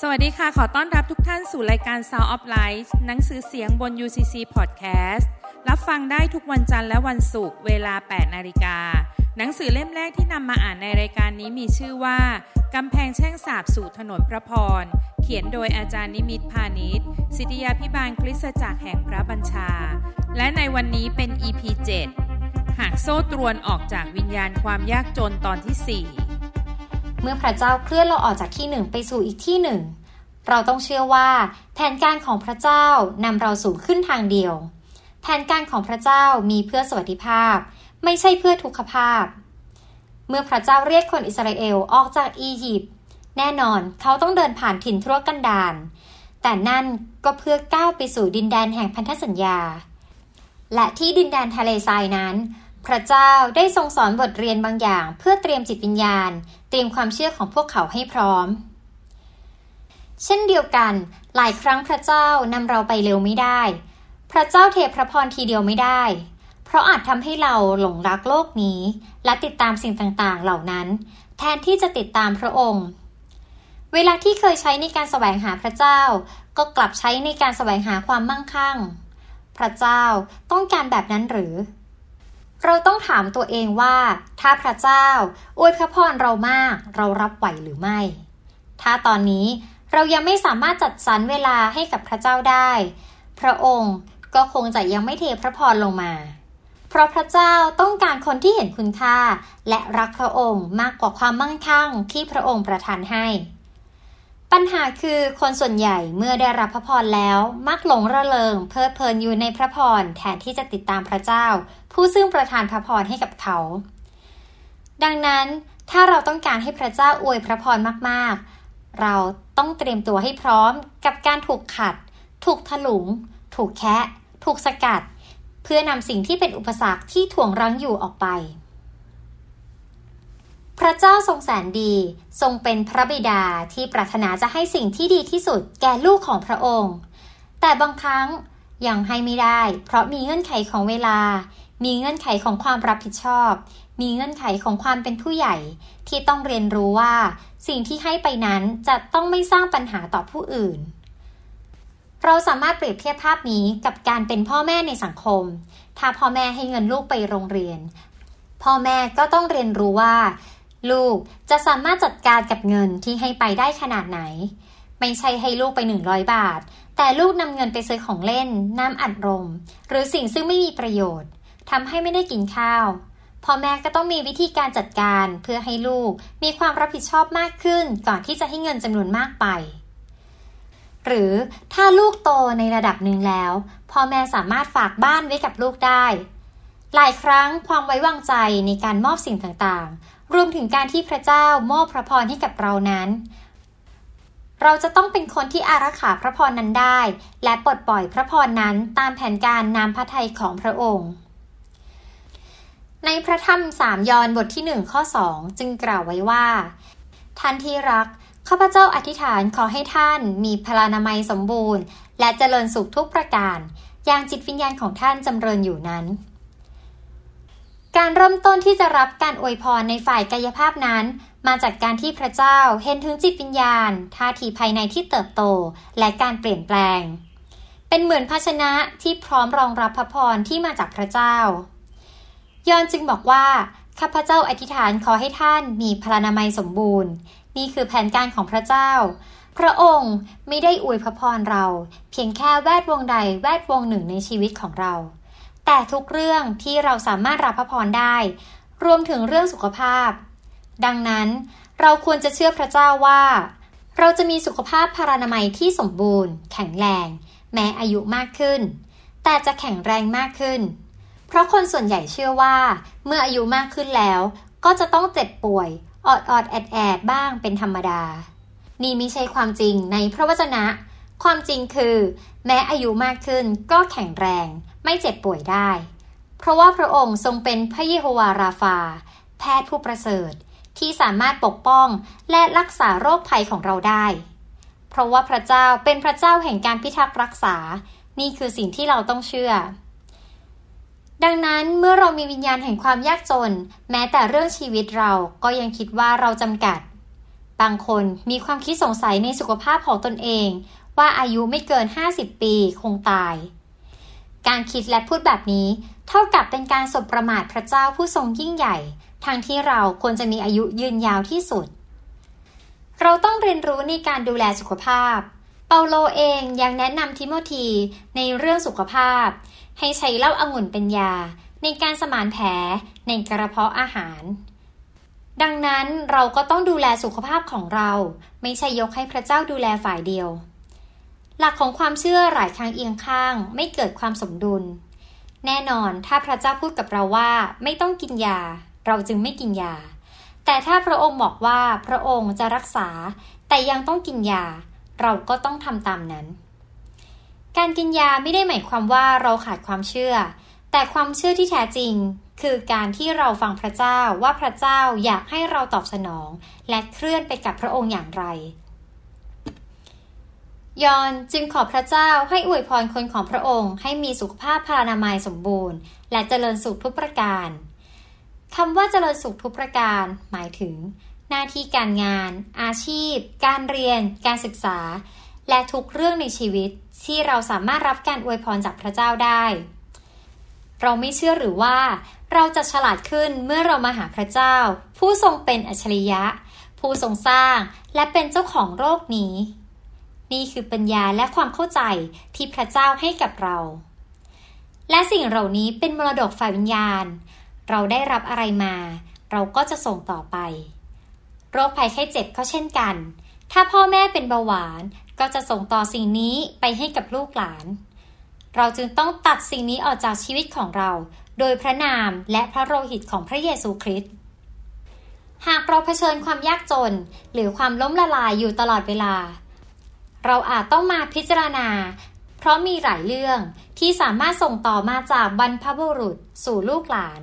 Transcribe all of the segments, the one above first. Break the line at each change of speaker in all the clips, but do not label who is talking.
สวัสดีค่ะ ขอต้อนรับทุกท่านสู่รายการ Sound of Life หนังสือเสียงบน UCC Podcast รับฟังได้ทุกวันจันทร์และวันศุกร์เวลา 8 นาฬิกา หนังสือเล่มแรกที่นำมาอ่านในรายการนี้มีชื่อว่ากำแพงแช่งสาบสู่ถนนพระพร เขียนโดยอาจารย์นิมิตพาณิชย์สิทธิยาพิบาลคริสตจักรแห่งพระบัญชา และในวันนี้เป็น EP 7 หากโซ่ตรวนออกจากวิญญาณความยากจนตอนที่ 4
เมื่อพระเจ้าเคลื่อนเราออกจากที่หนึ่งไปสู่อีกที่หนึ่ง เราต้องเชื่อว่าแผนการของพระเจ้านำเราสู่ขึ้นทางเดียว แผนการของพระเจ้ามีเพื่อสวัสดิภาพ ไม่ใช่เพื่อทุกขภาพ เมื่อพระเจ้าเรียกคนอิสราเอลออกจากอียิปต์แน่นอนเขาต้องเดินผ่านถิ่นทุรกันดารแต่นั่นก็เพื่อก้าวไปสู่ดินแดนแห่งพันธสัญญา และที่ดินแดนทะเลทรายนั้น พระเจ้าได้ทรงสอนบทเรียนบางอย่าง เพื่อเตรียมจิตวิญญาณ เตรียมความเชื่อของพวกเขาให้พร้อม เช่นเดียวกัน หลายครั้งพระเจ้านำเราไปเร็วไม่ได้ พระเจ้าเทพระพรทีเดียวไม่ได้ เพราะอาจทำให้เราหลงรักโลกนี้ และติดตามสิ่งต่างๆ เหล่านั้น แทนที่จะติดตามพระองค์ เวลาที่เคยใช้ในการแสวงหาพระเจ้า ก็กลับใช้ในการแสวงหาความมั่งคั่ง พระเจ้าต้องการแบบนั้นหรือ เราต้องถามตัวเองว่า ถ้าพระเจ้าอวยพระพรเรามาก เรารับไหวหรือไม่ ถ้าตอนนี้เรายังไม่สามารถจัดสรรเวลาให้กับพระเจ้าได้ พระองค์ก็คงจะยังไม่เทพระพรลงมา เพราะพระเจ้าต้องการคนที่เห็นคุณค่า และรักพระองค์มากกว่าความมั่งคั่งที่พระองค์ประทานให้ ปัญหาคือคนส่วนใหญ่เมื่อได้รับพระพรแล้ว มักหลงระเริง เพลิดเพลินอยู่ในพระพรแทนที่จะติดตามพระเจ้า ผู้ซึ่งประทานพระพรให้กับเขา ดังนั้นถ้าเราต้องการให้พระเจ้าอวยพระพรมากๆ เราต้องเตรียมตัวให้พร้อมกับการถูกขัด ถูกถลุง ถูกแคะ ถูกสกัด เพื่อนำสิ่งที่เป็นอุปสรรคที่ถ่วงรั้งอยู่ออกไป ระเจ้าทรงแสนดี ทรงเป็นพระบิดาที่ปรารถนาจะให้สิ่งที่ดีที่สุดแก่ลูกของพระองค์ แต่บางครั้งยังให้ไม่ได้ เพราะมีเงื่อนไขของเวลา มีเงื่อนไขของความรับผิดชอบ มีเงื่อนไขของความเป็นผู้ใหญ่ ที่ต้องเรียนรู้ว่า สิ่งที่ให้ไปนั้นจะต้องไม่สร้างปัญหาต่อผู้อื่น เราสามารถเปรียบเทียบภาพนี้กับการเป็นพ่อแม่ในสังคม ถ้าพ่อแม่ให้เงินลูกไปโรงเรียน พ่อแม่ก็ต้องเรียนรู้ว่า ลูกจะสามารถจัดการกับเงินที่ให้ไปได้ขนาดไหน ไม่ใช่ให้ลูกไป 100 บาท แต่ลูกนำเงินไปซื้อของเล่น น้ำอัดลมหรือสิ่งซึ่งไม่มีประโยชน์ทำให้ไม่ได้กินข้าวพ่อแม่ก็ต้องมีวิธีการจัดการเพื่อให้ลูกมีความรับผิดชอบมากขึ้น ก่อนที่จะให้เงินจำนวนมากไป หรือถ้าลูกโตในระดับหนึ่งแล้ว พ่อแม่สามารถฝากบ้านไว้กับลูกได้ หลายครั้งความไว้วางใจในการมอบสิ่งต่างๆ รวมถึงการที่พระเจ้ามอบพระพรให้กับเรานั้น เราจะต้องเป็นคนที่อารักขาพระพรนั้นได้ และปลดปล่อยพระพรนั้นตามแผนการนามพระทัยของพระองค์ในพระธรรมสามยอนบทที่หนึ่งข้อสองจึงกล่าวไว้ว่า ท่านที่รัก ข้าพเจ้าอธิษฐานขอให้ท่านมีพลานามัยสมบูรณ์ และเจริญสุขทุกประการ อย่างจิตวิญญาณของท่านจำเริญอยู่นั้น การเริ่มต้นที่จะรับการอวยพรในฝ่ายกายภาพนั้น มาจากการที่พระเจ้าเห็นถึงจิตวิญญาณ ท่าทีภายในที่เติบโต และการเปลี่ยนแปลง เป็นเหมือนภาชนะที่พร้อมรองรับพระพรที่มาจากพระเจ้า ยอนจึงบอกว่าข้าพเจ้าอธิษฐานขอให้ท่านมีพลานามัยสมบูรณ์ นี่คือแผนการของพระเจ้า พระองค์ไม่ได้อวยพระพรเรา เพียงแค่แวดวงใดแวดวงหนึ่งในชีวิตของเรา แต่ทุกเรื่องที่เราสามารถรับพระพรได้ รวมถึงเรื่องสุขภาพ ดังนั้นเราควรจะเชื่อพระเจ้าว่า เราจะมีสุขภาพพลานามัยที่สมบูรณ์ แข็งแรง แม้อายุมากขึ้น แต่จะแข็งแรงมากขึ้น เพราะคนส่วนใหญ่เชื่อว่า เมื่ออายุมากขึ้นแล้ว ก็จะต้องเจ็บป่วยออดออดแอดแอดบ้างเป็นธรรมดา นี่ไม่ใช่ความจริงในพระวจนะ ความจริงคือ แม้อายุมากขึ้นก็แข็งแรง ไม่เจ็บป่วยได้ เพราะว่าพระองค์ทรงเป็นพระเยโฮวาราฟา แพทย์ผู้ประเสริฐที่สามารถปกป้องและรักษาโรคภัยของเราได้ เพราะว่าพระเจ้าเป็นพระเจ้าแห่งการพิทักษ์รักษา นี่คือสิ่งที่เราต้องเชื่อ ดังนั้นเมื่อเรามีวิญญาณแห่งความยากจน แม้แต่เรื่องชีวิตเราก็ยังคิดว่าเราจำกัด บางคนมีความคิดสงสัยในสุขภาพของตนเอง ว่าอายุไม่เกิน 50 ปีคงตาย การคิดและพูดแบบนี้ เท่ากับเป็นการสบประมาทพระเจ้าผู้ทรงยิ่งใหญ่ทั้งที่เราควรจะมีอายุยืนยาวที่สุด เราต้องเรียนรู้ในการดูแลสุขภาพ เปาโลเองยังแนะนำทิโมธีในเรื่องสุขภาพ ให้ใช้เหล้าอางุ่นเป็นยา ในการสมานแผลในกระเพาะอาหาร ดังนั้นเราก็ต้องดูแลสุขภาพของเรา ไม่ใช่ยกให้พระเจ้าดูแลฝ่ายเดียว หลักของความเชื่อหลายครั้งเอียงข้าง ไม่เกิดความสมดุล แน่นอนถ้าพระเจ้าพูดกับเราว่าไม่ต้องกินยา เราจึงไม่กินยา แต่ถ้าพระองค์บอกว่าพระองค์จะรักษา แต่ยังต้องกินยา เราก็ต้องทำตามนั้น การกินยาไม่ได้หมายความว่าเราขาดความเชื่อ แต่ความเชื่อที่แท้จริง คือการที่เราฟังพระเจ้าว่าพระเจ้าอยากให้เราตอบสนอง และเคลื่อนไปกับพระองค์อย่างไร ยอนจึงขอพระเจ้าให้อวยพรคนของพระองค์ ให้มีสุขภาพพานามัยสมบูรณ์ และเจริญสุขทุกประการคำว่าเจริญสุขทุกประการ หมายถึง หน้าที่การงาน อาชีพ การเรียน การศึกษา และทุกเรื่องในชีวิต ที่เราสามารถรับการอวยพรจากพระเจ้าได้ เราไม่เชื่อหรือว่า เราจะฉลาดขึ้นเมื่อเรามาหาพระเจ้า ผู้ทรงเป็นอัจฉริยะ ผู้ทรงสร้างและเป็นเจ้าของโลกนี้ นี่คือปัญญาและความเข้าใจที่พระเจ้าให้กับเรา และสิ่งเหล่านี้เป็นมรดกฝ่ายวิญญาณ เราได้รับอะไรมา เราก็จะส่งต่อไป โรคภัยไข้เจ็บก็เช่นกัน ถ้าพ่อแม่เป็นเบาหวานก็จะส่งต่อสิ่งนี้ไปให้กับลูกหลาน เราจึงต้องตัดสิ่งนี้ออกจากชีวิตของเรา โดยพระนามและพระโลหิตของพระเยซูคริสต์หากเราเผชิญความยากจน หรือความล้มละลายอยู่ตลอดเวลา เราอาจต้องมาพิจารณา เพราะมีหลายเรื่องที่สามารถส่งต่อมาจากบรรพบุรุษสู่ลูกหลาน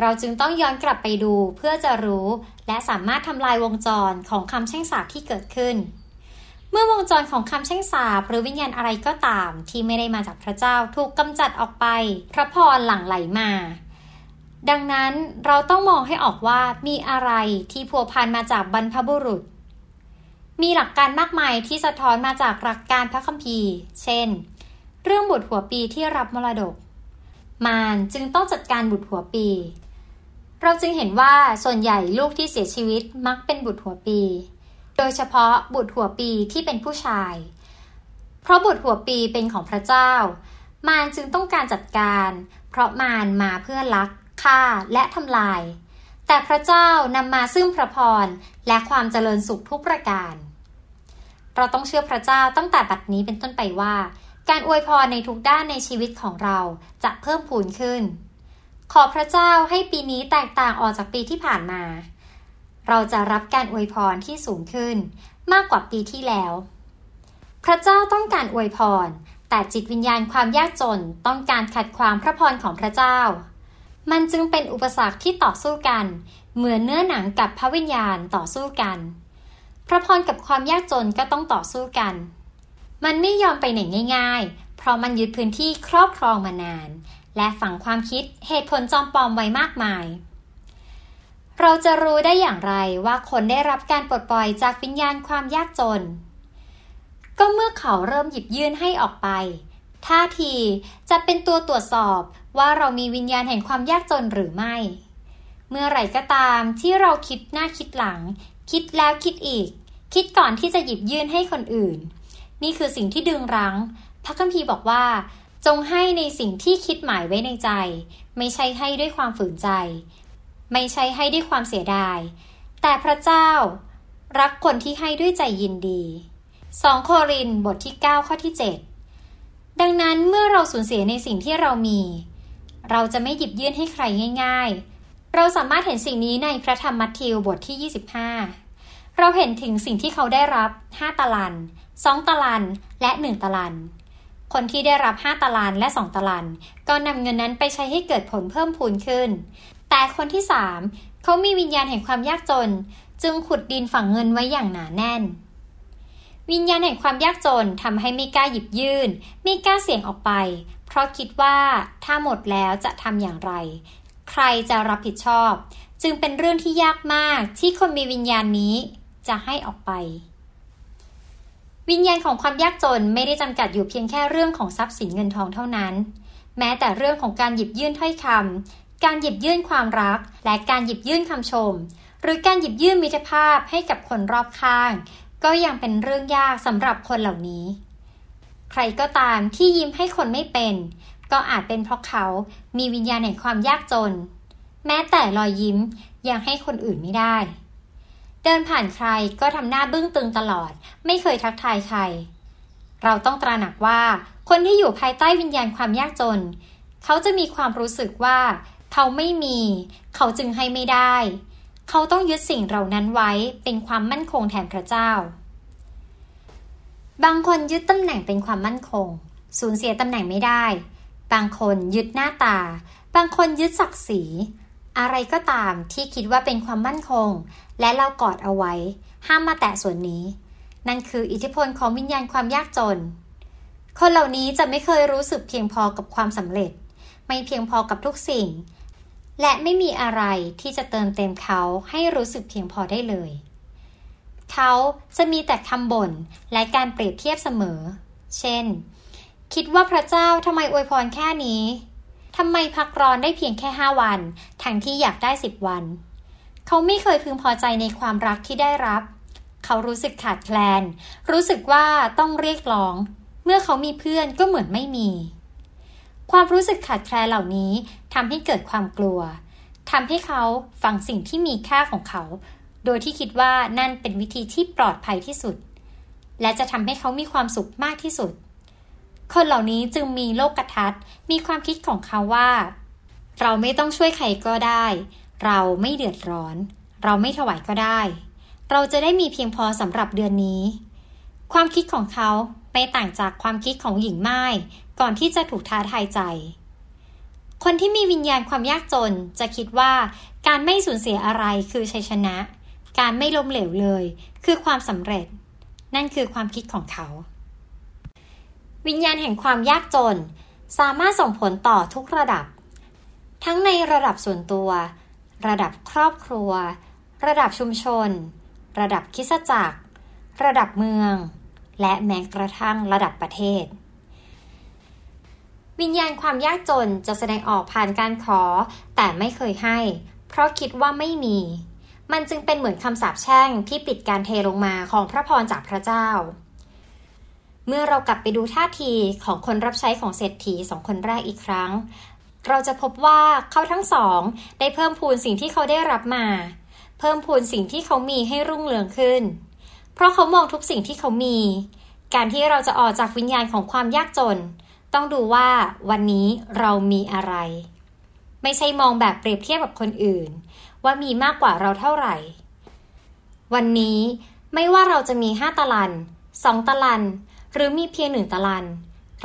เราจึงต้องย้อนกลับไปดูเพื่อจะรู้ และสามารถทำลายวงจรของคำแช่งสาปที่เกิดขึ้น เมื่อวงจรของคำแช่งสาปหรือวิญญาณอะไรก็ตาม ที่ไม่ได้มาจากพระเจ้าถูกกำจัดออกไป พระพรหลั่งไหลมาดังนั้นเราต้องมองให้ออกว่ามีอะไรที่พัวพันมาจากบรรพบุรุษ มีหลักการมากมายที่สะท้อนมาจากหลักการพระคัมภีร์ เช่น เรื่องบุตรหัวปีที่รับมรดก มารจึงต้องจัดการบุตรหัวปี เราจึงเห็นว่าส่วนใหญ่ลูกที่เสียชีวิตมักเป็นบุตรหัวปี โดยเฉพาะบุตรหัวปีที่เป็นผู้ชาย เพราะบุตรหัวปีเป็นของพระเจ้า มารจึงต้องการจัดการ เพราะมารมาเพื่อลักฆ่าและทำลาย แต่พระเจ้านำมาซึ่งพระพรและความเจริญสุขทุกประการ เราต้องเชื่อพระเจ้าตั้งแต่บัดนี้เป็นต้นไปว่า การอวยพรในทุกด้านในชีวิตของเราจะเพิ่มพูนขึ้น ขอพระเจ้าให้ปีนี้แตกต่างออกจากปีที่ผ่านมา เราจะรับการอวยพรที่สูงขึ้น มากกว่าปีที่แล้ว พระเจ้าต้องการอวยพร แต่จิตวิญญาณความยากจนต้องการขัดความพระพรของพระเจ้า มันจึงเป็นอุปสรรคที่ต่อสู้กัน เหมือนเนื้อหนังกับพระวิญญาณต่อสู้กัน พระพรกับความยากจนก็ต้องต่อสู้กัน มันไม่ยอมไปไหนง่าย ๆ เพราะมันยึดพื้นที่ครอบครองมานาน และฝังความคิดเหตุผลจอมปลอมไว้มากมาย เราจะรู้ได้อย่างไรว่าคนได้รับการปลดปล่อยจากวิญญาณความยากจน ก็เมื่อเขาเริ่มหยิบยื่นให้ออกไปท่าทีจะเป็นตัวตรวจสอบว่าเรามีวิญญาณแห่งความยากจนหรือไม่ เมื่อไหร่ก็ตามที่เราคิดหน้าคิดหลัง คิดแล้วคิดอีก คิดก่อนที่จะหยิบยื่นให้คนอื่น นี่คือสิ่งที่ดึงรั้ง พระคัมภีร์บอกว่า จงให้ในสิ่งที่คิดหมายไว้ในใจ ไม่ใช่ให้ด้วยความฝืนใจ ไม่ใช่ให้ด้วยความเสียดาย แต่พระเจ้า รักคนที่ให้ด้วยใจยินดี 2 โครินบทที่ 9 ข้อที่ 7 ดังนั้นเมื่อเราสูญเสียในสิ่งที่เรามี เราจะไม่หยิบยื่นให้ใครง่าย ๆ เราสามารถเห็นสิ่งนี้ในพระธรรมมัทธิวบทที่ 25 เราเห็นถึงสิ่งที่เขาได้รับ 5ตาลัน2ตาลันและ 1ตาลัน คนที่ได้รับ 5ตาลันและ 2ตาลัน ก็นำเงินนั้นไปใช้ให้เกิดผลเพิ่มพูนขึ้น แต่คนที่ 3 เขามีวิญญาณแห่งความยากจน จึงขุดดินฝังเงินไว้อย่างหนาแน่น วิญญาณแห่งความยากจนทำให้ไม่กล้าหยิบยื่น ไม่กล้าเสี่ยงออกไป เพราะคิดว่าถ้าหมดแล้วจะทำอย่างไร รจะรับผิดชอบ จึงเป็นเรื่องที่ยากมากที่คนมีวิญญาณนี้จะให้ออกไป วิญญาณของความยากจนไม่ได้จำกัดอยู่เพียงแค่เรื่องของทรัพย์สินเงินทองเท่านั้น แม้แต่เรื่องของการหยิบยื่นถ้อยคำการหยิบยื่นความรัก และการหยิบยื่นคำชม หรือการหยิบยื่นมิตรภาพให้กับคนรอบข้าง ก็ยังเป็นเรื่องยากสำหรับคนเหล่านี้ ใครก็ตามที่ยิ้มให้คนไม่เป็น ก็อาจเป็นเพราะเขามีวิญญาณแห่งความยากจน แม้แต่รอยยิ้มยังให้คนอื่นไม่ได้ เดินผ่านใครก็ทำหน้าบึ้งตึงตลอด ไม่เคยทักทายใคร เราต้องตระหนักว่าคนที่อยู่ภายใต้วิญญาณความยากจน เขาจะมีความรู้สึกว่า เขาไม่มี เขาจึงให้ไม่ได้ เขาต้องยึดสิ่งเหล่านั้นไว้เป็นความมั่นคงแทนพระเจ้า บางคนยึดตำแหน่งเป็นความมั่นคง สูญเสียตำแหน่งไม่ได้ บางคนยึดหน้าตา บางคนยึดศักดิ์ศรี อะไรก็ตามที่คิดว่าเป็นความมั่นคง และเรากอดเอาไว้ ห้ามมาแตะส่วนนี้ นั่นคืออิทธิพลของวิญญาณความยากจน คนเหล่านี้จะไม่เคยรู้สึกเพียงพอกับความสำเร็จ ไม่เพียงพอกับทุกสิ่ง และไม่มีอะไรที่จะเติมเต็มเขาให้รู้สึกเพียงพอได้เลย เขาจะมีแต่คำบ่นและการเปรียบเทียบเสมอ เช่น คิดว่าพระเจ้าทำไมอวยพรแค่นี้ทำไมพักร้อนได้เพียงแค่ห้าวัน ทั้งที่อยากได้สิบวัน เขาไม่เคยพึงพอใจในความรักที่ได้รับ เขารู้สึกขาดแคลน รู้สึกว่าต้องเรียกร้อง เมื่อเขามีเพื่อนก็เหมือนไม่มี ความรู้สึกขาดแคลนเหล่านี้ทำให้เกิดความกลัวทำให้เขาฟังสิ่งที่มีค่าของเขา โดยที่คิดว่านั่นเป็นวิธีที่ปลอดภัยที่สุด และจะทำให้เขามีความสุขมากที่สุด คนเหล่านี้จึงมีโลกกระทัดมีความคิดของเขาว่า เราไม่ต้องช่วยใครก็ได้ เราไม่เดือดร้อน เราไม่ถวายก็ได้ เราจะได้มีเพียงพอสำหรับเดือนนี้ ความคิดของเขาไม่ต่างจากความคิดของหญิงไม้ก่อนที่จะถูกท้าทายใจ คนที่มีวิญญาณความยากจนจะคิดว่าการไม่สูญเสียอะไรคือชัยชนะ การไม่ล้มเหลวเลย คือความสำเร็จ นั่นคือความคิดของเขา วิญญาณแห่งความยากจน สามารถส่งผลต่อทุกระดับ ทั้งในระดับส่วนตัว ระดับครอบครัว ระดับชุมชน ระดับคิสจักร ระดับเมือง และแม้กระทั่งระดับประเทศ วิญญาณความยากจนจะแสดงออกผ่านการขอ แต่ไม่เคยให้ เพราะคิดว่าไม่มี มันจึงเป็นเหมือนคำสาปแช่งที่ปิดการเทลงมาของพระพรจากพระเจ้า เมื่อเรากลับไปดูท่าทีของคนรับใช้ของเศรษฐีสองคนแรกอีกครั้ง เราจะพบว่าเขาทั้งสองได้เพิ่มพูนสิ่งที่เขาได้รับมา เพิ่มพูนสิ่งที่เขามีให้รุ่งเรืองขึ้น เพราะเขามองทุกสิ่งที่เขามี การที่เราจะออกจากวิญญาณของความยากจน ต้องดูว่าวันนี้เรามีอะไร ไม่ใช่มองแบบเปรียบเทียบกับคนอื่น ว่ามีมากกว่าเราเท่าไหร่ วันนี้ไม่ว่าเราจะมีห้าตะลันสองตะลัน หรือมีเพียงหนึ่งตะลัน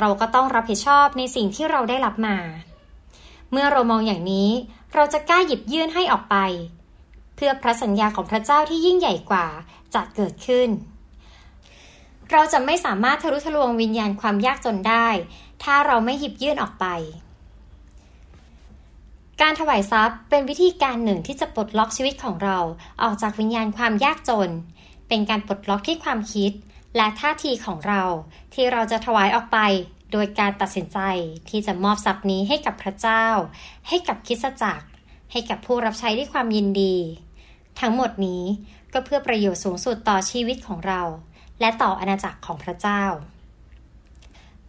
เราก็ต้องรับผิดชอบในสิ่งที่เราได้รับมา เมื่อเรามองอย่างนี้ เราจะกล้าหยิบยื่นให้ออกไป เพื่อพระสัญญาของพระเจ้าที่ยิ่งใหญ่กว่าจะเกิดขึ้น เราจะไม่สามารถทะลุทะลวงวิญญาณความยากจนได้ ถ้าเราไม่หยิบยื่นออกไปการถวายทรัพย์เป็นวิธีการหนึ่งที่จะปลดล็อกชีวิตของเราออกจากวิญญาณความยากจน เป็นการปลดล็อกที่ความคิด และท่าทีของเราที่เราจะถวายออกไปโดยการตัดสินใจที่จะมอบทรัพย์นี้ให้กับพระเจ้า ให้กับคิสจักร ให้กับผู้รับใช้ด้วยความยินดี ทั้งหมดนี้ก็เพื่อประโยชน์สูงสุดต่อชีวิตของเรา และต่ออาณาจักรของพระเจ้า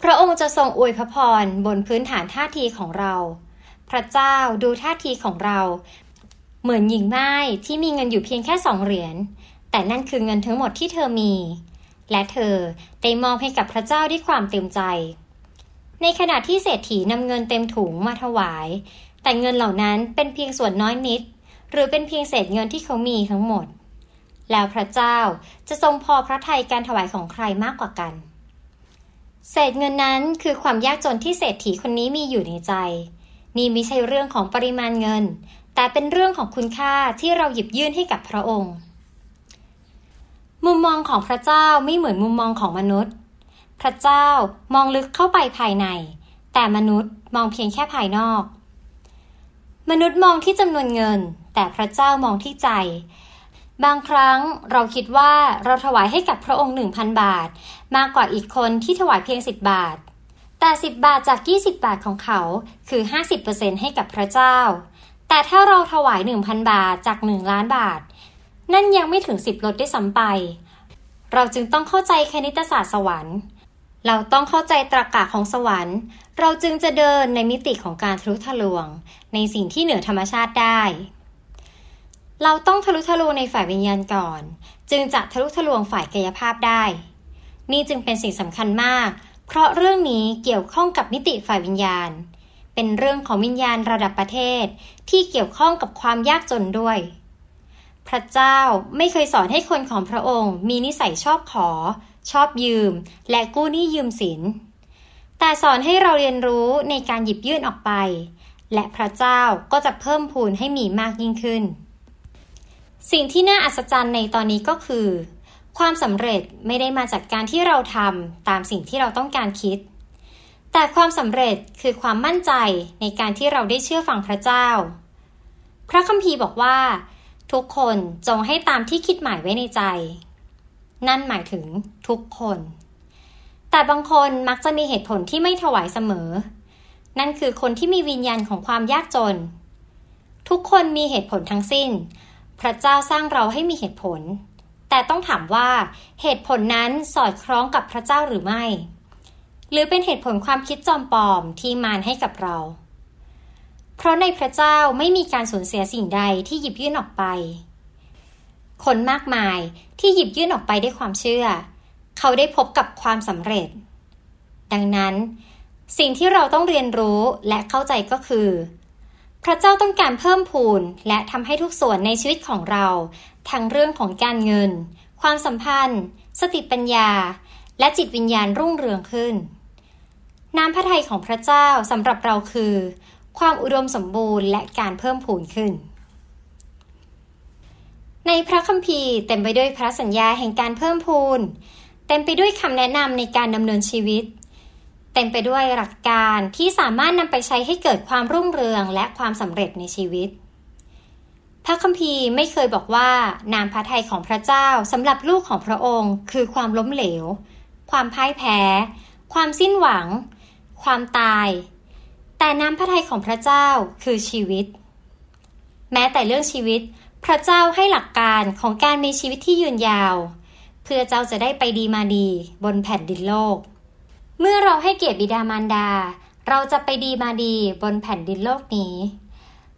พระองค์จะทรงอวยพระพรบนพื้นฐานท่าทีของเรา พระเจ้าดูท่าทีของเรา เหมือนหญิงไม้ที่มีเงินอยู่เพียงแค่สองเหรียญแต่นั่นคือเงินทั้งหมดที่เธอมี และเธอได้มอบให้กับพระเจ้าด้วยความเต็มใจ ในขณะที่เศรษฐีนำเงินเต็มถุงมาถวาย แต่เงินเหล่านั้นเป็นเพียงส่วนน้อยนิด หรือเป็นเพียงเศษเงินที่เขามีทั้งหมด แล้วพระเจ้าจะทรงพอพระทัยการถวายของใครมากกว่ากัน เศษเงินนั้นคือความยากจนที่เศรษฐีคนนี้มีอยู่ในใจ นี่ไม่ใช่เรื่องของปริมาณเงิน แต่เป็นเรื่องของคุณค่าที่เราหยิบยื่นให้กับพระองค์ มุมมองของพระเจ้าไม่เหมือนมุมมองของมนุษย์ พระเจ้ามองลึกเข้าไปภายใน แต่มนุษย์มองเพียงแค่ภายนอก มนุษย์มองที่จำนวนเงิน แต่พระเจ้ามองที่ใจ บางครั้งเราคิดว่าเราถวายให้กับพระองค์1,000บาท มากกว่าอีกคนที่ถวายเพียง10บาท แต่10บาทจาก20บาทของเขาคือ50%ให้กับพระเจ้า แต่ถ้าเราถวาย1,000บาทจาก1ล้านบาท นั่นยังไม่ถึง 10ลดได้ซ้ำไป เราจึงต้องเข้าใจคณิตศาสตร์สวรรค์ เราต้องเข้าใจตรรกะของสวรรค์ เราจึงจะเดินในมิติของการทะลุทะลวง ในสิ่งที่เหนือธรรมชาติได้ เราต้องทะลุทะลวงในฝ่ายวิญญาณก่อน จึงจะทะลุทะลวงฝ่ายกายภาพได้ นี่จึงเป็นสิ่งสำคัญมาก เพราะเรื่องนี้เกี่ยวข้องกับมิติฝ่ายวิญญาณ เป็นเรื่องของวิญญาณระดับประเทศที่เกี่ยวข้องกับความยากจนด้วย พระเจ้าไม่เคยสอนให้คนของพระองค์ มีนิสัยชอบขอ ชอบยืม และกู้หนี้ยืมสิน แต่สอนให้เราเรียนรู้ในการหยิบยื่นออกไป และพระเจ้าก็จะเพิ่มพูนให้มีมากยิ่งขึ้น สิ่งที่น่าอัศจรรย์ในตอนนี้ก็คือ ความสำเร็จไม่ได้มาจากการที่เราทำตามสิ่งที่เราต้องการคิด แต่ความสำเร็จคือความมั่นใจในการที่เราได้เชื่อฟังพระเจ้า พระคัมภีร์บอกว่า ทุกคนจงให้ตามที่คิดหมายไว้ในใจ นั่นหมายถึงทุกคน แต่บางคนมักจะมีเหตุผลที่ไม่ถวายเสมอ นั่นคือคนที่มีวิญญาณของความยากจน ทุกคนมีเหตุผลทั้งสิ้น พระเจ้าสร้างเราให้มีเหตุผล แต่ต้องถามว่าเหตุผลนั้นสอดคล้องกับพระเจ้าหรือไม่ หรือเป็นเหตุผลความคิดจอมปลอมที่มานให้กับเรา เพราะในพระเจ้าไม่มีการสูญเสียสิ่งใดที่หยิบยื่นออกไป คนมากมายที่หยิบยื่นออกไปด้วยความเชื่อ เขาได้พบกับความสำเร็จ ดังนั้น สิ่งที่เราต้องเรียนรู้และเข้าใจก็คือ พระเจ้าต้องการเพิ่มพูนและทำให้ทุกส่วนในชีวิตของเรา ทั้งเรื่องของการเงิน ความสัมพันธ์ สติปัญญา และจิตวิญญาณรุ่งเรืองขึ้นน้ำพระทัยของพระเจ้าสำหรับเราคือ ความอุดมสมบูรณ์และการเพิ่มพูนขึ้น ในพระคัมภีร์เต็มไปด้วยพระสัญญาแห่งการเพิ่มพูน เต็มไปด้วยคำแนะนำในการดำเนินชีวิต เต็มไปด้วยหลักการที่สามารถนำไปใช้ให้เกิดความรุ่งเรืองและความสำเร็จในชีวิต พระคัมภีร์ไม่เคยบอกว่านามพระทัยของพระเจ้าสำหรับลูกของพระองค์ คือความล้มเหลว ความพ่ายแพ้ ความสิ้นหวัง ความตาย แต่นามพระทัยของพระเจ้าคือชีวิต แม้แต่เรื่องชีวิต พระเจ้าให้หลักการของการมีชีวิตที่ยืนยาว เพื่อเจ้าจะได้ไปดีมาดีบนแผ่นดินโลก เมื่อเราให้เกียรติบิดามารดา เราจะไปดีมาดีบนแผ่นดินโลกนี้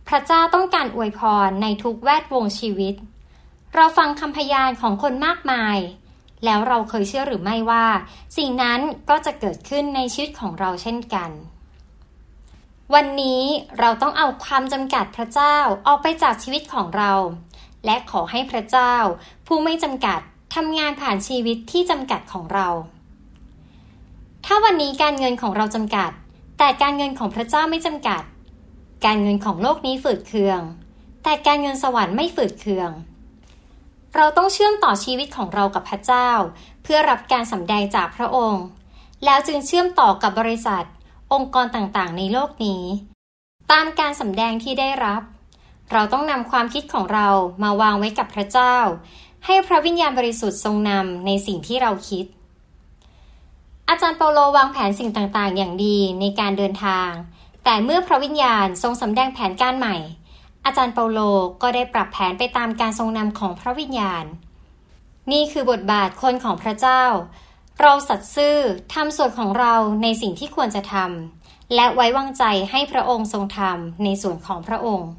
พระเจ้าต้องการอวยพรในทุกแวดวงชีวิต เราฟังคำพยานของคนมากมาย แล้วเราเคยเชื่อหรือไม่ว่า สิ่งนั้นก็จะเกิดขึ้นในชีวิตของเราเช่นกัน วันนี้เราต้องเอาความจำกัดพระเจ้าออกไปจากชีวิตของเรา และขอให้พระเจ้า ผู้ไม่จำกัดทำงานผ่านชีวิตที่จำกัดของเรา ถ้าวันนี้การเงินของเราจำกัด แต่การเงินของพระเจ้าไม่จำกัด การเงินของโลกนี้ฝืดเคือง แต่การเงินสวรรค์ไม่ฝืดเคือง เราต้องเชื่อมต่อชีวิตของเรากับพระเจ้า เพื่อรับการสำแดงจากพระองค์ แล้วจึงเชื่อมต่อกับบริษัท องค์กรต่างๆ ในโลกนี้ ตามการสำแดงที่ได้รับ เราต้องนำความคิดของเรามาวางไว้กับพระเจ้า ให้พระวิญญาณบริสุทธิ์ทรงนำในสิ่งที่เราคิด อาจารย์เปาโลวางแผนสิ่งต่างๆ อย่างดีในการเดินทาง แต่เมื่อพระวิญญาณทรงสำแดงแผนการใหม่ อาจารย์เปาโลก็ได้ปรับแผนไปตามการทรงนำของพระวิญญาณ นี่คือบทบาทคนของพระเจ้า เราสัตย์ซื่อทำส่วนของเราในสิ่งที่ควรจะทำและไว้วางใจให้พระองค์ทรงทำในส่วนของพระองค์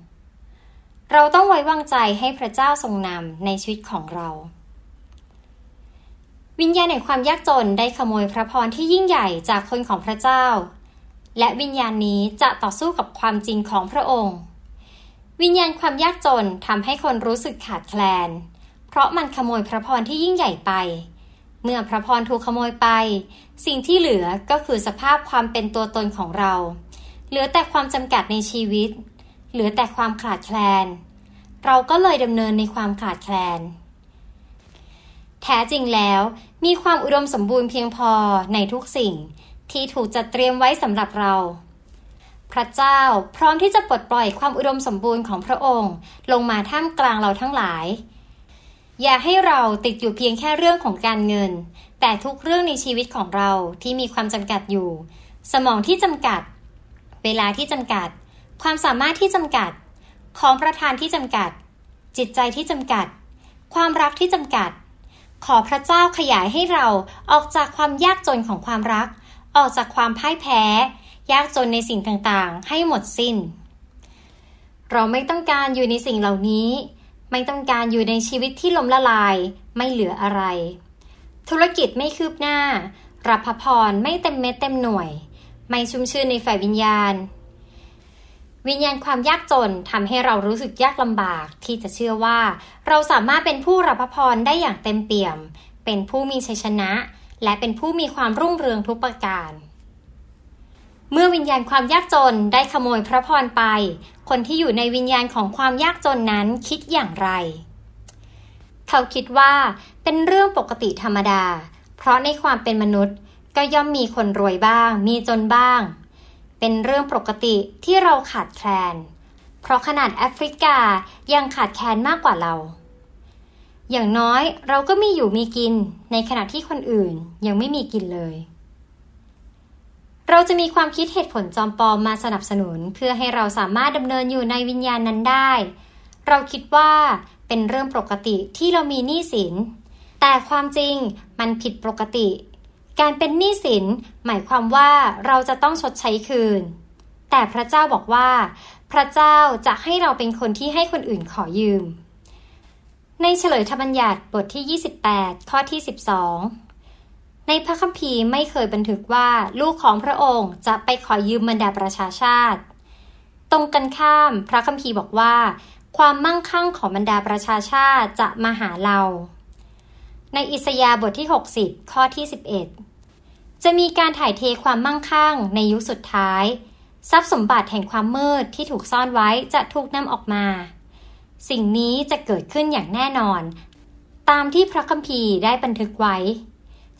เราต้องไว้วางใจให้พระเจ้าทรงนำในชีวิตของเรา วิญญาณแห่งความยากจนได้ขโมยพระพรที่ยิ่งใหญ่จากคนของพระเจ้า และวิญญาณนี้จะต่อสู้กับความจริงของพระองค์ วิญญาณความยากจนทำให้คนรู้สึกขาดแคลน เพราะมันขโมยพระพรที่ยิ่งใหญ่ไป เมื่อพระพรถูกขโมยไป สิ่งที่เหลือก็คือสภาพความเป็นตัวตนของเรา เหลือแต่ความจำกัดในชีวิต เหลือแต่ความขาดแคลน เราก็เลยดำเนินในความขาดแคลน แท้จริงแล้วมีความอุดมสมบูรณ์เพียงพอในทุกสิ่งที่ถูกจัดเตรียมไว้สำหรับเรา พระเจ้าพร้อมที่จะปลดปล่อยความอุดมสมบูรณ์ของพระองค์ ลงมาท่ามกลางเราทั้งหลาย อย่าให้เราติดอยู่เพียงแค่เรื่องของการเงิน แต่ทุกเรื่องในชีวิตของเราที่มีความจำกัดอยู่ สมองที่จำกัด เวลาที่จำกัด ความสามารถที่จำกัด ของประธานที่จำกัด จิตใจที่จำกัด ความรักที่จำกัด ขอพระเจ้าขยายให้เราออกจากความยากจนของความรัก ออกจากความพ่ายแพ้ ยากจนในสิ่งต่างๆ ให้หมดสิน้น เราไม่ต้องการอยู่ในสิ่งเหล่านี้ ไม่ต้องการอยู่ในชีวิตที่ล้มละลายไม่เหลืออะไร ธุรกิจไม่คืบหน้า รับพพรไม่เต็มเม็ดเต็มหน่วย ไม่ชุ่มชื่นในฝ่ายวิญญาณ วิญญาณความยากจนทำให้เรารู้สึกยากลำบากที่จะเชื่อว่า เราสามารถเป็นผู้รับพรได้อย่างเต็มเปี่ยม เป็นผู้มีชัยชนะ และเป็นผู้มีความรุ่งเรืองทุกประการ เมื่อวิญญาณความยากจนได้ขโมยพระพรไป คนที่อยู่ในวิญญาณของความยากจนนั้นคิดอย่างไร เขาคิดว่าเป็นเรื่องปกติธรรมดา เพราะในความเป็นมนุษย์ก็ย่อมมีคนรวยบ้าง มีจนบ้าง เป็นเรื่องปกติที่เราขาดแคลน เพราะขนาดแอฟริกายังขาดแคลนมากกว่าเรา อย่างน้อยเราก็มีอยู่มีกิน ในขณะที่คนอื่นยังไม่มีกินเลย เราจะมีความคิดเหตุผลจอมปลอมมาสนับสนุน เพื่อให้เราสามารถดำเนินอยู่ในวิญญาณนั้นได้ เราคิดว่าเป็นเรื่องปกติที่เรามีหนี้สิน แต่ความจริงมันผิดปกติ การเป็นหนี้สินหมายความว่าเราจะต้องชดใช้คืน แต่พระเจ้าบอกว่า พระเจ้าจะให้เราเป็นคนที่ให้คนอื่นขอยืม ในเฉลยธรรมบัญญัติบทที่ 28 ข้อที่ 12 ในพระคัมภีร์ไม่เคยบันทึกว่าลูกของพระองค์จะไปขอยืมบรรดาประชาชาติ ตรงกันข้ามพระคัมภีร์บอกว่า ความมั่งคั่งของบรรดาประชาชาติจะมาหาเรา ในอิสยาห์บทที่ 60 ข้อที่ 11 จะมีการถ่ายเทความมั่งคั่งในยุคสุดท้าย ทรัพย์สมบัติแห่งความมืดที่ถูกซ่อนไว้จะถูกนำออกมา สิ่งนี้จะเกิดขึ้นอย่างแน่นอน ตามที่พระคัมภีร์ได้บันทึกไว้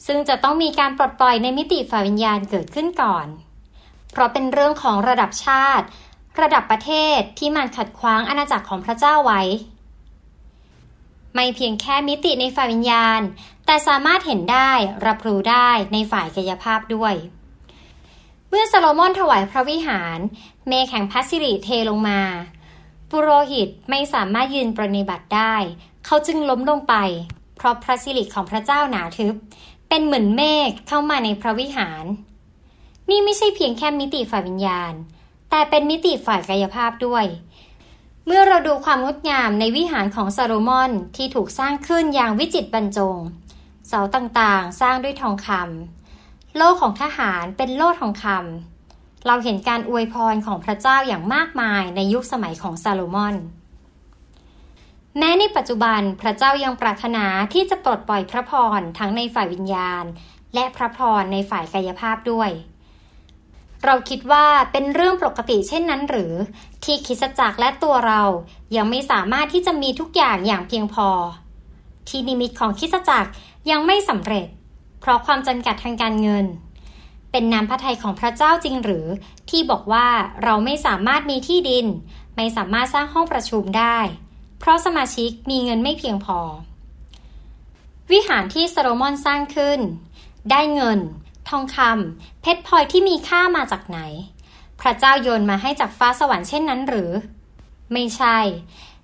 ซึ่งจะต้องมีการปลดปล่อยในมิติฝ่ายวิญญาณเกิดขึ้นก่อน เพราะเป็นเรื่องของระดับชาติ ระดับประเทศที่มันขัดขวางอาณาจักรของพระเจ้าไว้ ไม่เพียงแค่มิติในฝ่ายวิญญาณ แต่สามารถเห็นได้รับรู้ได้ในฝ่ายกายภาพด้วย เมื่อซาโลมอนถวายพระวิหาร เมฆแห่งพัสสิริเทลงมา ปุโรหิตไม่สามารถยืนปรนิบัติได้ เขาจึงล้มลงไป เพราะพระสิริของพระเจ้าหนาทึบ เป็นเหมือนเมฆเข้ามาในพระวิหาร นี่ไม่ใช่เพียงแค่มิติฝ่ายวิญญาณ แต่เป็นมิติฝ่ายกายภาพด้วย เมื่อเราดูความงดงามในวิหารของซาโลมอนที่ถูกสร้างขึ้นอย่างวิจิตรบรรจง เสาต่างๆ สร้างด้วยทองคำโล่ของทหารเป็นโล่ทองคำเราเห็นการอวยพรของพระเจ้าอย่างมากมายในยุคสมัยของซาโลมอน แม้ในปัจจุบันพระเจ้ายังปรารถนาที่จะปลดปล่อยพระพรทั้งในฝ่ายวิญญาณ และพระพรในฝ่ายกายภาพด้วย เราคิดว่าเป็นเรื่องปกติเช่นนั้นหรือ ที่คิสจักรและตัวเรายังไม่สามารถที่จะมีทุกอย่างอย่างเพียงพอ ที่นิมิตของคิสจักรยังไม่สำเร็จ เพราะความจำกัดทางการเงิน เป็นน้ำพระทัยของพระเจ้าจริงหรือ ที่บอกว่าเราไม่สามารถมีที่ดิน ไม่สามารถสร้างห้องประชุมได้ ราะสมาชิกมีเงินไม่เพียงพอ วิหารที่ซาโลมอนสร้างขึ้น ได้เงิน ทองคำเพชรพลอยที่มีค่ามาจากไหน พระเจ้าโยนมาให้จากฟ้าสวรรค์เช่นนั้นหรือ ไม่ใช่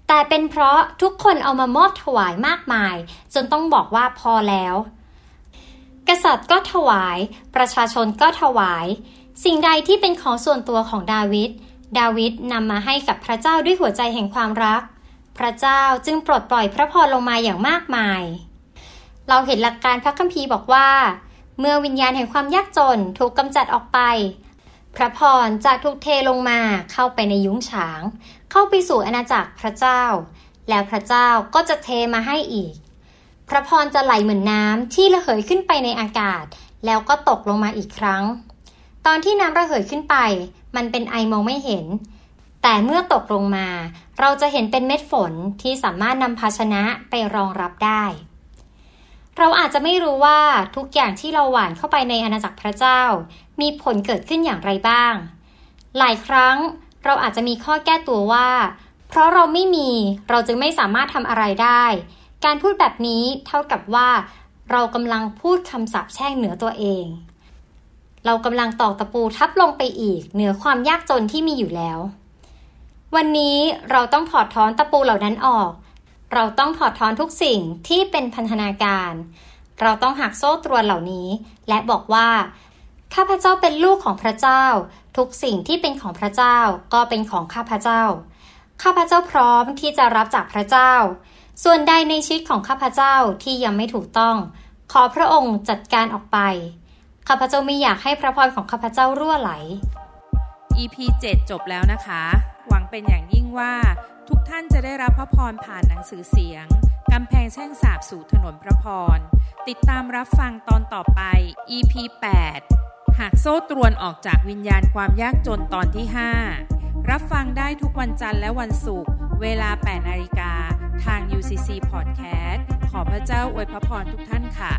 แต่เป็นเพราะทุกคนเอามามอบถวายมากมาย จนต้องบอกว่าพอแล้ว กษัตริย์ก็ถวาย ประชาชนก็ถวาย สิ่งใดที่เป็นของส่วนตัวของดาวิดดาวิดนำมาให้กับพระเจ้าด้วยหัวใจแห่งความรัก พระเจ้าจึงปลดปล่อยพระพรลงมาอย่างมากมาย เราเห็นหลักการพระคัมภีร์บอกว่า เมื่อวิญญาณแห่งความยากจนถูกกำจัดออกไป พระพรจะถูกเทลงมาเข้าไปในยุ้งฉาง เข้าไปสู่อาณาจักรพระเจ้า แล้วพระเจ้าก็จะเทมาให้อีก พระพรจะไหลเหมือนน้ำที่ระเหยขึ้นไปในอากาศ แล้วก็ตกลงมาอีกครั้ง ตอนที่น้ำระเหยขึ้นไป มันเป็นไอมองไม่เห็น แต่เมื่อตกลงมา เราจะเห็นเป็นเม็ดฝนที่สามารถนำภาชนะไปรองรับได้ เราอาจจะไม่รู้ว่าทุกอย่างที่เราหว่านเข้าไปในอาณาจักรพระเจ้า มีผลเกิดขึ้นอย่างไรบ้าง หลายครั้งเราอาจจะมีข้อแก้ตัวว่า เพราะเราไม่มีเราจึงไม่สามารถทำอะไรได้ การพูดแบบนี้เท่ากับว่า เรากำลังพูดคำสาปแช่งเหนือตัวเอง เรากำลังตอกตะปูทับลงไปอีกเหนือความยากจนที่มีอยู่แล้ว วันนี้เราต้องถอดถอนตะปูเหล่านั้นออก เราต้องถอดถอนทุกสิ่งที่เป็นพันธนาการ เราต้องหักโซ่ตรวนเหล่านี้ และบอกว่า ข้าพเจ้าเป็นลูกของพระเจ้า ทุกสิ่งที่เป็นของพระเจ้าก็เป็นของข้าพเจ้า ข้าพเจ้าพร้อมที่จะรับจากพระเจ้า ส่วนใดในชีวิตของข้าพเจ้าที่ยังไม่ถูกต้อง ขอพระองค์จัดการออกไป ข้าพเจ้าไม่อยากให้พระพรของข้าพเจ้ารั่วไหล
EP 7 จบแล้วนะคะ วังเป็นอย่างยิ่งว่า ทุกท่านจะได้รับพระพรผ่านหนังสือเสียงกำแพงแช่งสาบสู่ถนนพระพร ติดตามรับฟังตอนต่อไป EP 8 หากโซ่ตรวนออกจากวิญญาณความยากจนตอนที่ 5 รับฟังได้ทุกวันจันทร์และวันศุกร์เวลา 8 นาฬิกา ทาง UCC Podcast ขอพระเจ้าอวยพระพรทุกท่านค่ะ